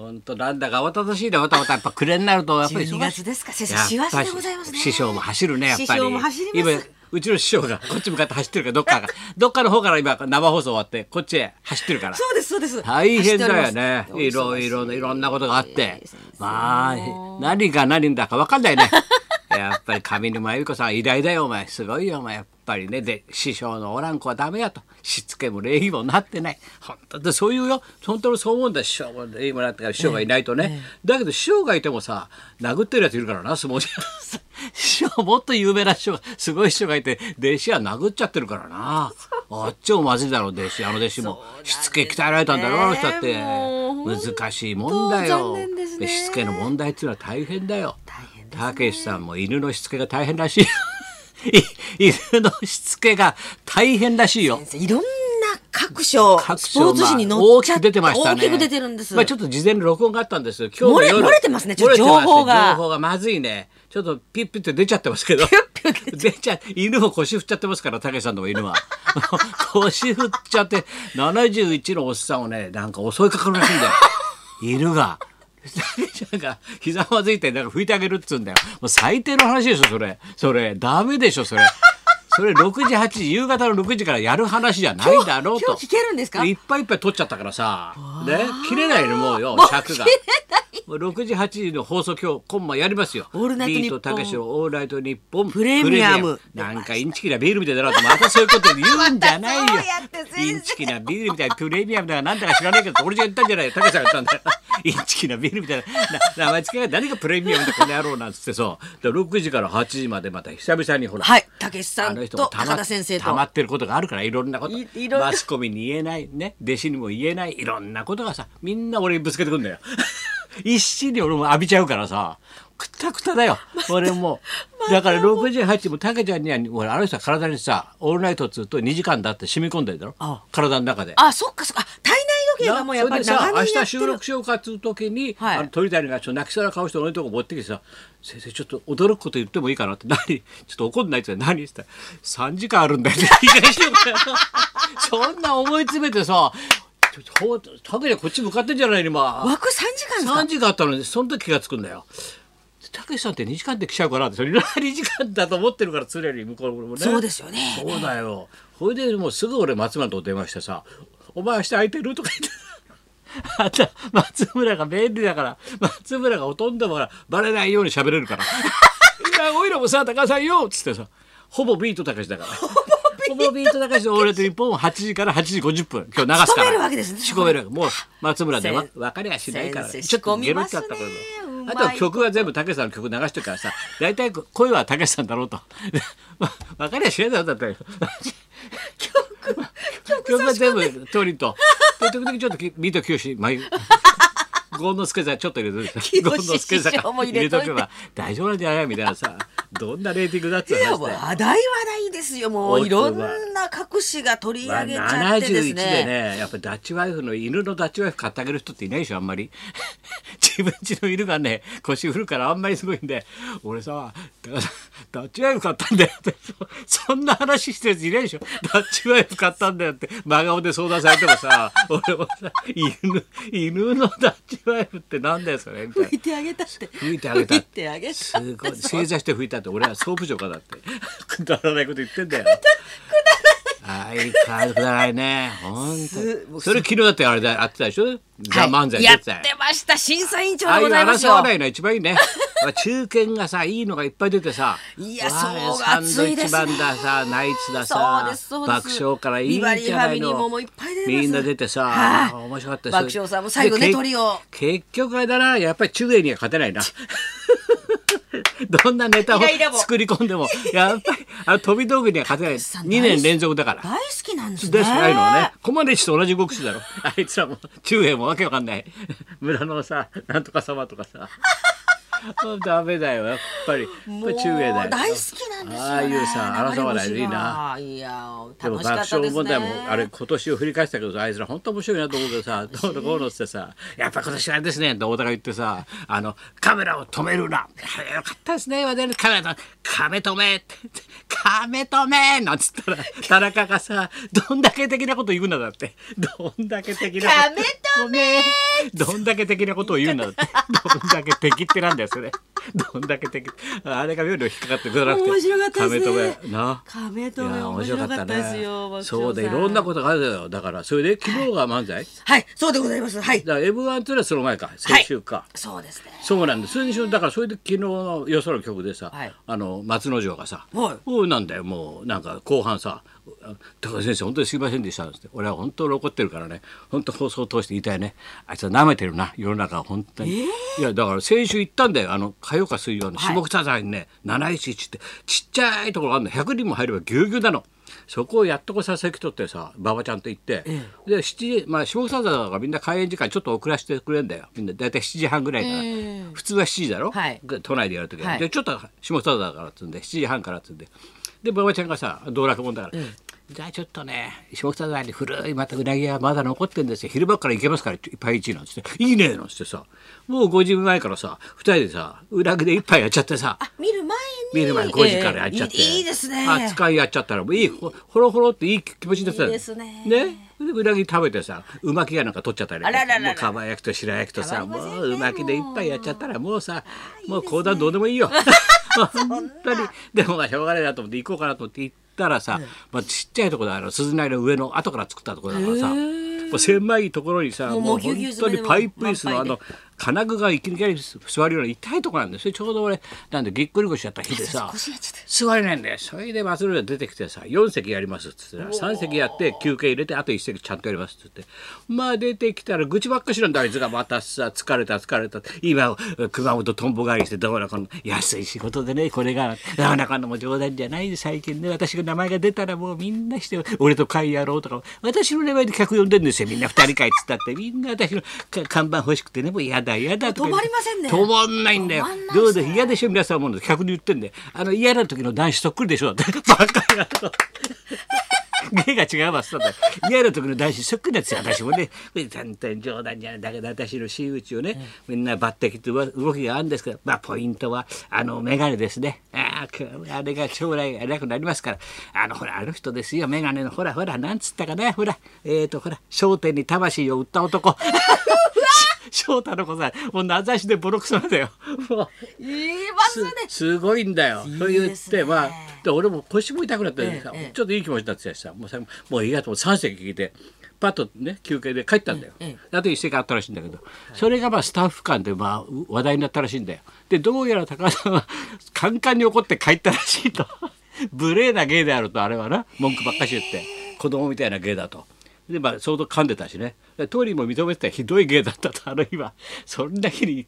本当なんだか慌ただしいね。またまたやっぱ暮れになるとやっぱり12忙しい月ですか。先生師走でございますね。師匠も走るねやっぱり。師匠も走ります。今うちの師匠がこっち向かって走ってるからどっかが。どっかの方から今生放送終わってこっちへ走ってるから。そうですそうです。大変だよね。いろいろいろんなことがあって。まあ何が何だか分かんないねやっぱり上沼恵美子さん偉大だよお前。すごいよお前。やっぱりね。で師匠のおらん子はダメやと。しつけも礼儀もなってない。本当でそういうよ。本当にそう思うんだ師匠も礼儀もなってから師匠がいないとね、だけど師匠がいてもさ殴ってるやついるからな相撲じゃ師匠もっと有名な師匠がすごい師匠がいて弟子は殴っちゃってるからな。あっちもまずいだろう弟子あの弟子も。しつけ鍛えられたんだろあの人だって。難しいもんだよ。ね。しつけの問題っていうのは大変だよたけしさんも犬のしつけが大変らしい犬のしつけが大変らしいよいろんな各所スポーツ紙に載っっ大きく出てましたね大きく出てるんです、まあちょっと事前に録音があったんです今日漏れてますね情報が情報がまずいねちょっとピッピッて出ちゃってますけど出ちゃ犬も腰振っちゃってますからたけしさんの犬は腰振っちゃって71のおっさんをねなんか襲いかかるらしいんだよ犬が。たけちゃんがひざまずいてなんか拭いてあげるっつうんだよ。もう最低の話でしょそれ。それダメでしょそれ。それ6時8時夕方の6時からやる話じゃないだろうと。今日聞けるんですか？いっぱいいっぱい取っちゃったからさ。ね？切れないのもうよ尺が。もう6時8時の放送今日コンマやりますよ。オールナイトニッポン。ビートたけしのオールナイトニッポン。プレミアム。なんかインチキなビールみたいだなと。またそういうこと言うんじゃないよ。インチキなビールみたいな。プレミアムだかなんだか知らないけど俺じゃ言ったんじゃないよ。たけしさんが言ったんだよインチキなビールみたいな。な名前付けが何がプレミアムだこの野郎なんつってさで6時から8時までまた久々にほらはいたけしさんあの人もとたま高田先生と。溜まってることがあるからいろんなこと。マスコミに言えないね。弟子にも言えないいろんなことがさみんな俺にぶつけてくんだよ。一心に俺も浴びちゃうからさ。くたくただよ。俺も。だから6時8時もたけちゃんには俺あの人は体にさオールナイトっつうと2時間だって染み込んでるだろ。あ体の中で。あそっかそっか。体内時計がもうやっぱり長年やってる。収録しようかっつう時に、はい。あの鳥谷がちょっと泣きそうな顔して俺のとこ持ってきてさ「先生ちょっと驚くこと言ってもいいかな」って「何ちょっと怒んない」って何?」って言った？ら「3時間あるんだよ」って言い返してよ。そんな思い詰めてさちょっとほうたけちゃんこっち向かってんじゃないの今。枠3時間ですか？3時間あったのにその時気がつくんだよ。たけしさんって2時間で来ちゃうかなってそれ2時間だと思ってるから常に向こうもね。そうですよね。そうだよ。それでもうすぐ俺松村と電話してさ「お前明日空いてる?」とか言って。あんた松村が便利だから松村がほとんどからバレないように喋れるから「いやおいらもさ高橋さんよ」っつってさほぼビートたけしだから。ほぼビートたけし。の俺と日本8時から8時50分今日流すから。仕込めるわけですね。仕込める。もう松村でわ先分かりゃしないから。ちょっとゲロっちゃったけどあとは曲は全部たけしさんの曲流してるからさ大体声はたけしさんだろうと。分かりゃしないだろうだって 曲。は全部トリとで時々ちょっときビート清志まあゴンノスケさんちょっと入れといて。清ゴンノスケさん入れとけば大丈夫なんじゃないみたいなさ。どんなレーティングだっていや話だよ話題話題ですよ。もういろんな各紙が取りまあ、上げちゃってです71でね,、ねやっぱりダッチワイフの犬のダッチワイフ買ってあげる人っていないでしょあんまり。自分家の犬がね腰振るからあんまりすごいんで。俺さだダッチワイフ買ったんだよって。そそんな話してるやついないでしょ。ダッチワイフ買ったんだよって。真顔で相談されてもさ俺もさ犬犬のダッチワイフってなんだよそれみたいな。拭いてあげたって。拭いてあげた。拭いてあげた。すごい正座して拭いたって俺は総務省かだって。くだらないこと言ってんだよ。相変わらずくだらないね。本当に。それ昨日だってあれだやってたでしょ？ザ・漫才やっ出てました。審査委員長でございますよ。争わないのが一番いいね。まあ中堅がさいいのがいっぱい出てさいやそうサンドイッチマンださナイツださ爆笑からいいんじゃないの。もういっぱい出てます。みんな出てさ、はい。面白かった爆笑さんも最後ねトリオ。結局あれだなやっぱり中英には勝てないな。どんなネタを作り込んでもやっぱりあの飛び道具には勝てない。さん2年連続だから。大好きなんですね。ですないのはね。コマネチと同じ動くしだろあいつらも中英もわけわかんない。村のさなんとか様とかさ ダメだよやっぱり。中英だよ。大好きなんですよ、ね、ああいうさ争わないでいいな。でも爆笑問題もあれ今年を振り返ってたけどあいつら本当面白いなと思 ってさどうのこうのってさやっぱ今年はあれですねって太田が言ってさあのカメラを止めるな。よかったですね。私のカメラとカメ止めカメ止めなんつったら 田中がさどんだけ的なこと言うんだだって。どんだけ的なことカメ止めどんだけ的なことを言うんだって。どんだけ敵ってなんだよですよね。どんだけ敵あれが妙に引っかかってくれなくて面白かったですね。カメ止め面白かったですよそうでいろんなことがあるよ。だからそれで昨日が漫才、はい。そうでございます。はい。だから M1 っていうのはその前か。先週か、そうですね。そうなんです。先週だからそれで昨日のよその曲でさ、はい。あの松之丞がさ「はい。おうなんだよもうなんか後半さ「高田先生本当にすいませんでした」って。俺は本当に怒ってるからね。本当放送を通して言いたいね。あいつは舐めてるな世の中は本当に、いやだから先週行ったんだよ。あの火曜か水曜のはい。下北沢にね、711ってちっちゃいところがあるの。100人も入ればぎゅうぎゅうなの。そこをやっとこさ席取ってさ馬場ちゃんと行って、で7時、まあ、下北沢がみんな開演時間ちょっと遅らせてくれんだよ。みんな大体7時半ぐらいから、普通は7時だろ、はい。都内でやるときは、はい。でちょっと下北沢だからっつうんで7時半からっつうんで。で馬場ちゃんがさ道楽もんだから、じゃあちょっとね下北沢に古いまたうなぎ屋まだ残ってんですよ。昼間から行けますからいっぱい一なんつって「いいね」なんつってさ。もう5時前からさ2人でさうなぎで一杯やっちゃってさ。見る前に見る前に5時からやっちゃって、えーいいいいですね。扱いやっちゃったらもういいほほろほろっていい気持ちになってたいいですね。ね。でうなぎ食べてさうまきがなんか取っちゃったりもうかば焼きと白焼きとさもううまきで一杯やっちゃったらもう。さもう講談どうでもいいよ。本当に。でもまあしょうがないなと思って行こうかなと思って行ったらさ、まあ、ちっちゃいところだあの鈴なりの上の後から作ったところだからさもう狭いところにさもうもう本当にパイプ椅子のあの金具がいきなり座るような痛いところなんですよちょうど俺なんでぎっくり腰やった日でさ座れないんだよ。それで松浦が出てきてさ4席やりますっつって3席やって休憩入れてあと1席ちゃんとやりますっつって。まあ出てきたら愚痴ばっかしなんだあいつが。またさ疲れた疲れた。今熊本とんぼ返りしてどうなこの。安い仕事でねこれがなかなかのも冗談じゃない。最近ね私が名前が出たらもうみんなして俺と会やろうとか。私の名前で客呼んでんですよみんな2人会っつったって。みんな私のか看板欲しくてねもう嫌だ嫌だとか言って。止まりませんね。止まんないんだよ。どうで嫌でしょ皆さんもの。客に言ってんであの嫌な時の男子そっくりでしょ。バカ野郎。芸が違いますって嫌な時の男子そっくりなんですよ私もね。全然冗談じゃないだけど私の真打ちをね。みんな抜擢って動きがあるんですけど。まあポイントはあの眼鏡ですね。あああれが将来偉くなりますから。あのほらあの人ですよ。眼鏡のほらほらなんつったかなほら。えっ、ー、とほら『笑点』に魂を売った男 翔太の子さもう名指しでボロクソなんだよ。もう言いますねすすごいんだよ。いいそう言って、まあで俺も腰も痛くなってさ、ええちょっといい気持ちになってたしさもうさもういいやと思って3席聞いてパッとね休憩で帰ったんだよ。えあと1席あったらしいんだけど、それがまあスタッフ間でまあう話題になったらしいんだよ。でどうやら高田さんはカンカンに怒って帰ったらしいと。無礼な芸であるとあれはな文句ばっかし言って子供みたいな芸だと。でまあ相当噛んでたしね。トリーも認めてたひどい芸だったとあの日は。そんな日に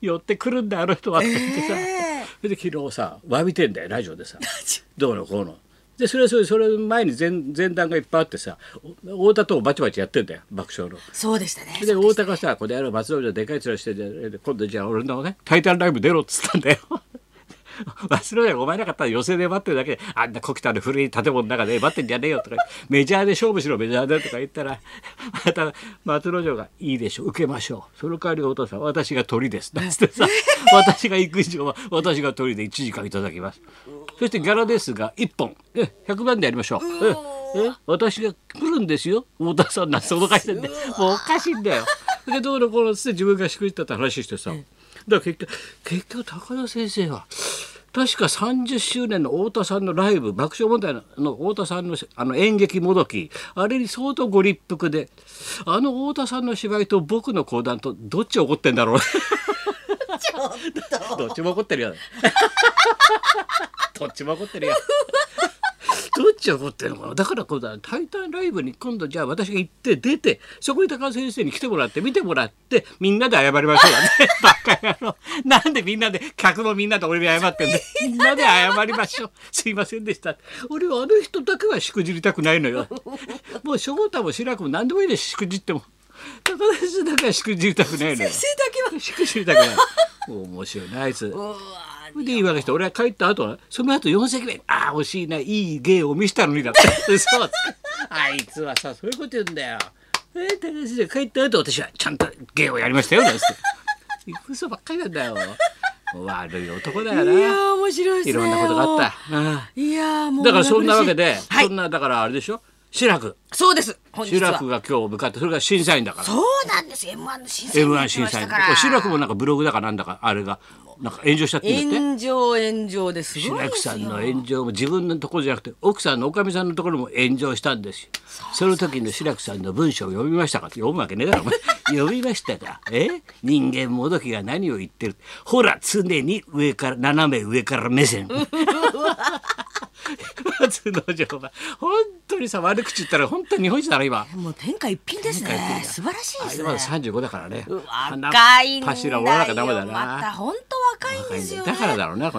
寄ってくるんだあの人はって言ってさ、えそれで昨日さ詫びてんだよラジオでさ。どうのこうの。でそれはそれそれ前に前前段がいっぱいあってさお太田とバチバチやってんだよ爆笑の。そうでしたね。で太田がさ「この野郎松尾じゃでかい面してて今度じゃあ俺のね「タイタンライブ」出ろ」っつったんだよ。忘れないお前なかったら寄席で待ってるだけであんな小汚い古い建物の中で待ってんじゃねえよとか メジャーで勝負しろメジャーでとか言ったらまた松之丞が「いいでしょ受けましょう。その代わりお父さん私が鳥です」なんつってさ 私が行く以上は私が鳥で1時間いただきます。そしてギャラですが1本。え100万でやりましょう。ええ私が来るんですよ。太田さんなんて脅かしてんでもうおかしいんだよ。でどうのこうのっつって自分がしくじったって話してさ。だから結局結局高田先生は確か30周年の太田さんのライブ爆笑問題の太田さんのあの演劇もどきあれに相当ご立腹であの太田さんの芝居と僕の講談とどっち怒ってんだろう。どっちも怒ってるよ。どっちも怒ってるよどっちが怒ってるのかな。だからこうだ「タイタンライブ」に今度じゃあ私が行って出てそこに高橋先生に来てもらって見てもらってみんなで謝りましょうだねバカ野郎。なんでみんなで客もみんなで俺に謝ってんで みんなで謝りましょう。すいませんでした。俺はあの人だけはしくじりたくないのよ。もう翔太も志らくも何でもいいです。しくじっても。高田先生だけはしくじりたくないのよ。先生だけは。しくじりたくない。面白い。なあいつで言い訳して俺は帰った後はその後4席目ああ惜しいないい芸を見せたのにだって そう。あいつはさそういうこと言うんだよ。えー、高橋先生帰った後私はちゃんと芸をやりましたよなんて。嘘ばっかりなんだよ。悪い男だよな。いやー面白いですね。いろんなことがあった。ああいやーもうだからそんなわけで、はい。そんなだからあれでしょ？志らく。そうです志らくが今日向かってそれが審査員だから。そうなんです。M1 の審査員 M1 に審査員。志らくもなんかブログだかなんだかあれがなんか炎上しちゃってんだって？炎上炎上ですごい白ですよ。くさんの炎上も自分のところじゃなくて奥さんのおかみさんのところも炎上したんですよ。その時の白くさんの文章を読みましたかって読むわけねえだろお前。読みましたかえ？人間もどきが何を言ってる？ほら常に上から斜め上から目線。松之丞が本当にさ悪口言ったら本当に日本一だな今。もう天下一品ですね。素晴らしいですね。まだ35だからね。若いんだよ。柱折らなきゃダメだな。また本当若いんですよね。だからだろうな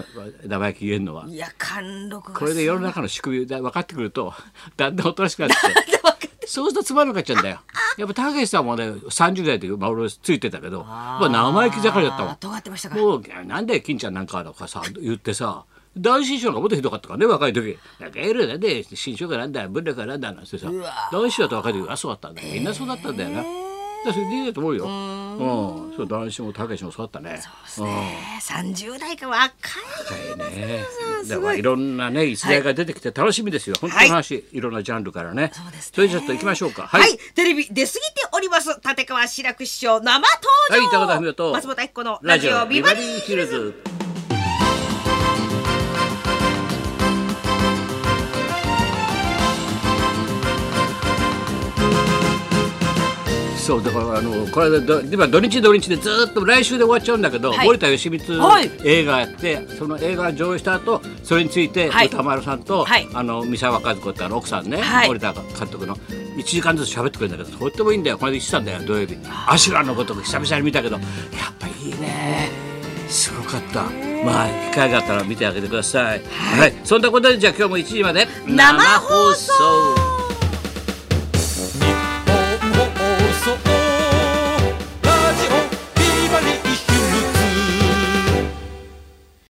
生意気言えんのは。いや貫禄がこれで世の中の仕組みが分かってくると だんだんおとなしくなって そうするとつまらなくなっちゃうんだよ。やっぱたけしさんもね30代でまあ俺ついてたけどまあ生意気盛りだったもん。尖ってましたか。らもうなんで金ちゃんなんかとかさ言ってさ男子師匠がもっとひどかったからね若い時。なんかエルなんで新書がなんだ文力がなんだなんてさ。男子師匠と若い時あそうだったんだよ。みんなそうだったんだよな、だからそれでいいだと思うようん。そう男子もたけしもそうだったね。うん。ね30代か若いはいね。だからいろんなね逸材が出てきて楽しみですよ。本当の話、い、ろんなジャンルからね。そうですね。それじゃちょっと行きましょうか。はい、テレビ出過ぎております立川志らく師匠生登場、はい、高田文夫と松本明子のラジオビバリーヒルズ。そうだからあのこれでど今土日土日でずっと来週で終わっちゃうんだけど、はい。森田義満はい。映画やってその映画上映した後それについてはい。歌丸さんと、はい。あの三沢和子ってあの奥さんね、はい。森田監督の1時間ずつ喋ってくれるんだけどとってもいいんだよ。これで言ってたんだよ土曜日。アシュラのごとく久々に見たけどやっぱいいね。すごかった。まあ機会があったら見てあげてください。はい、そんなことでじゃあ今日も1時まで生放送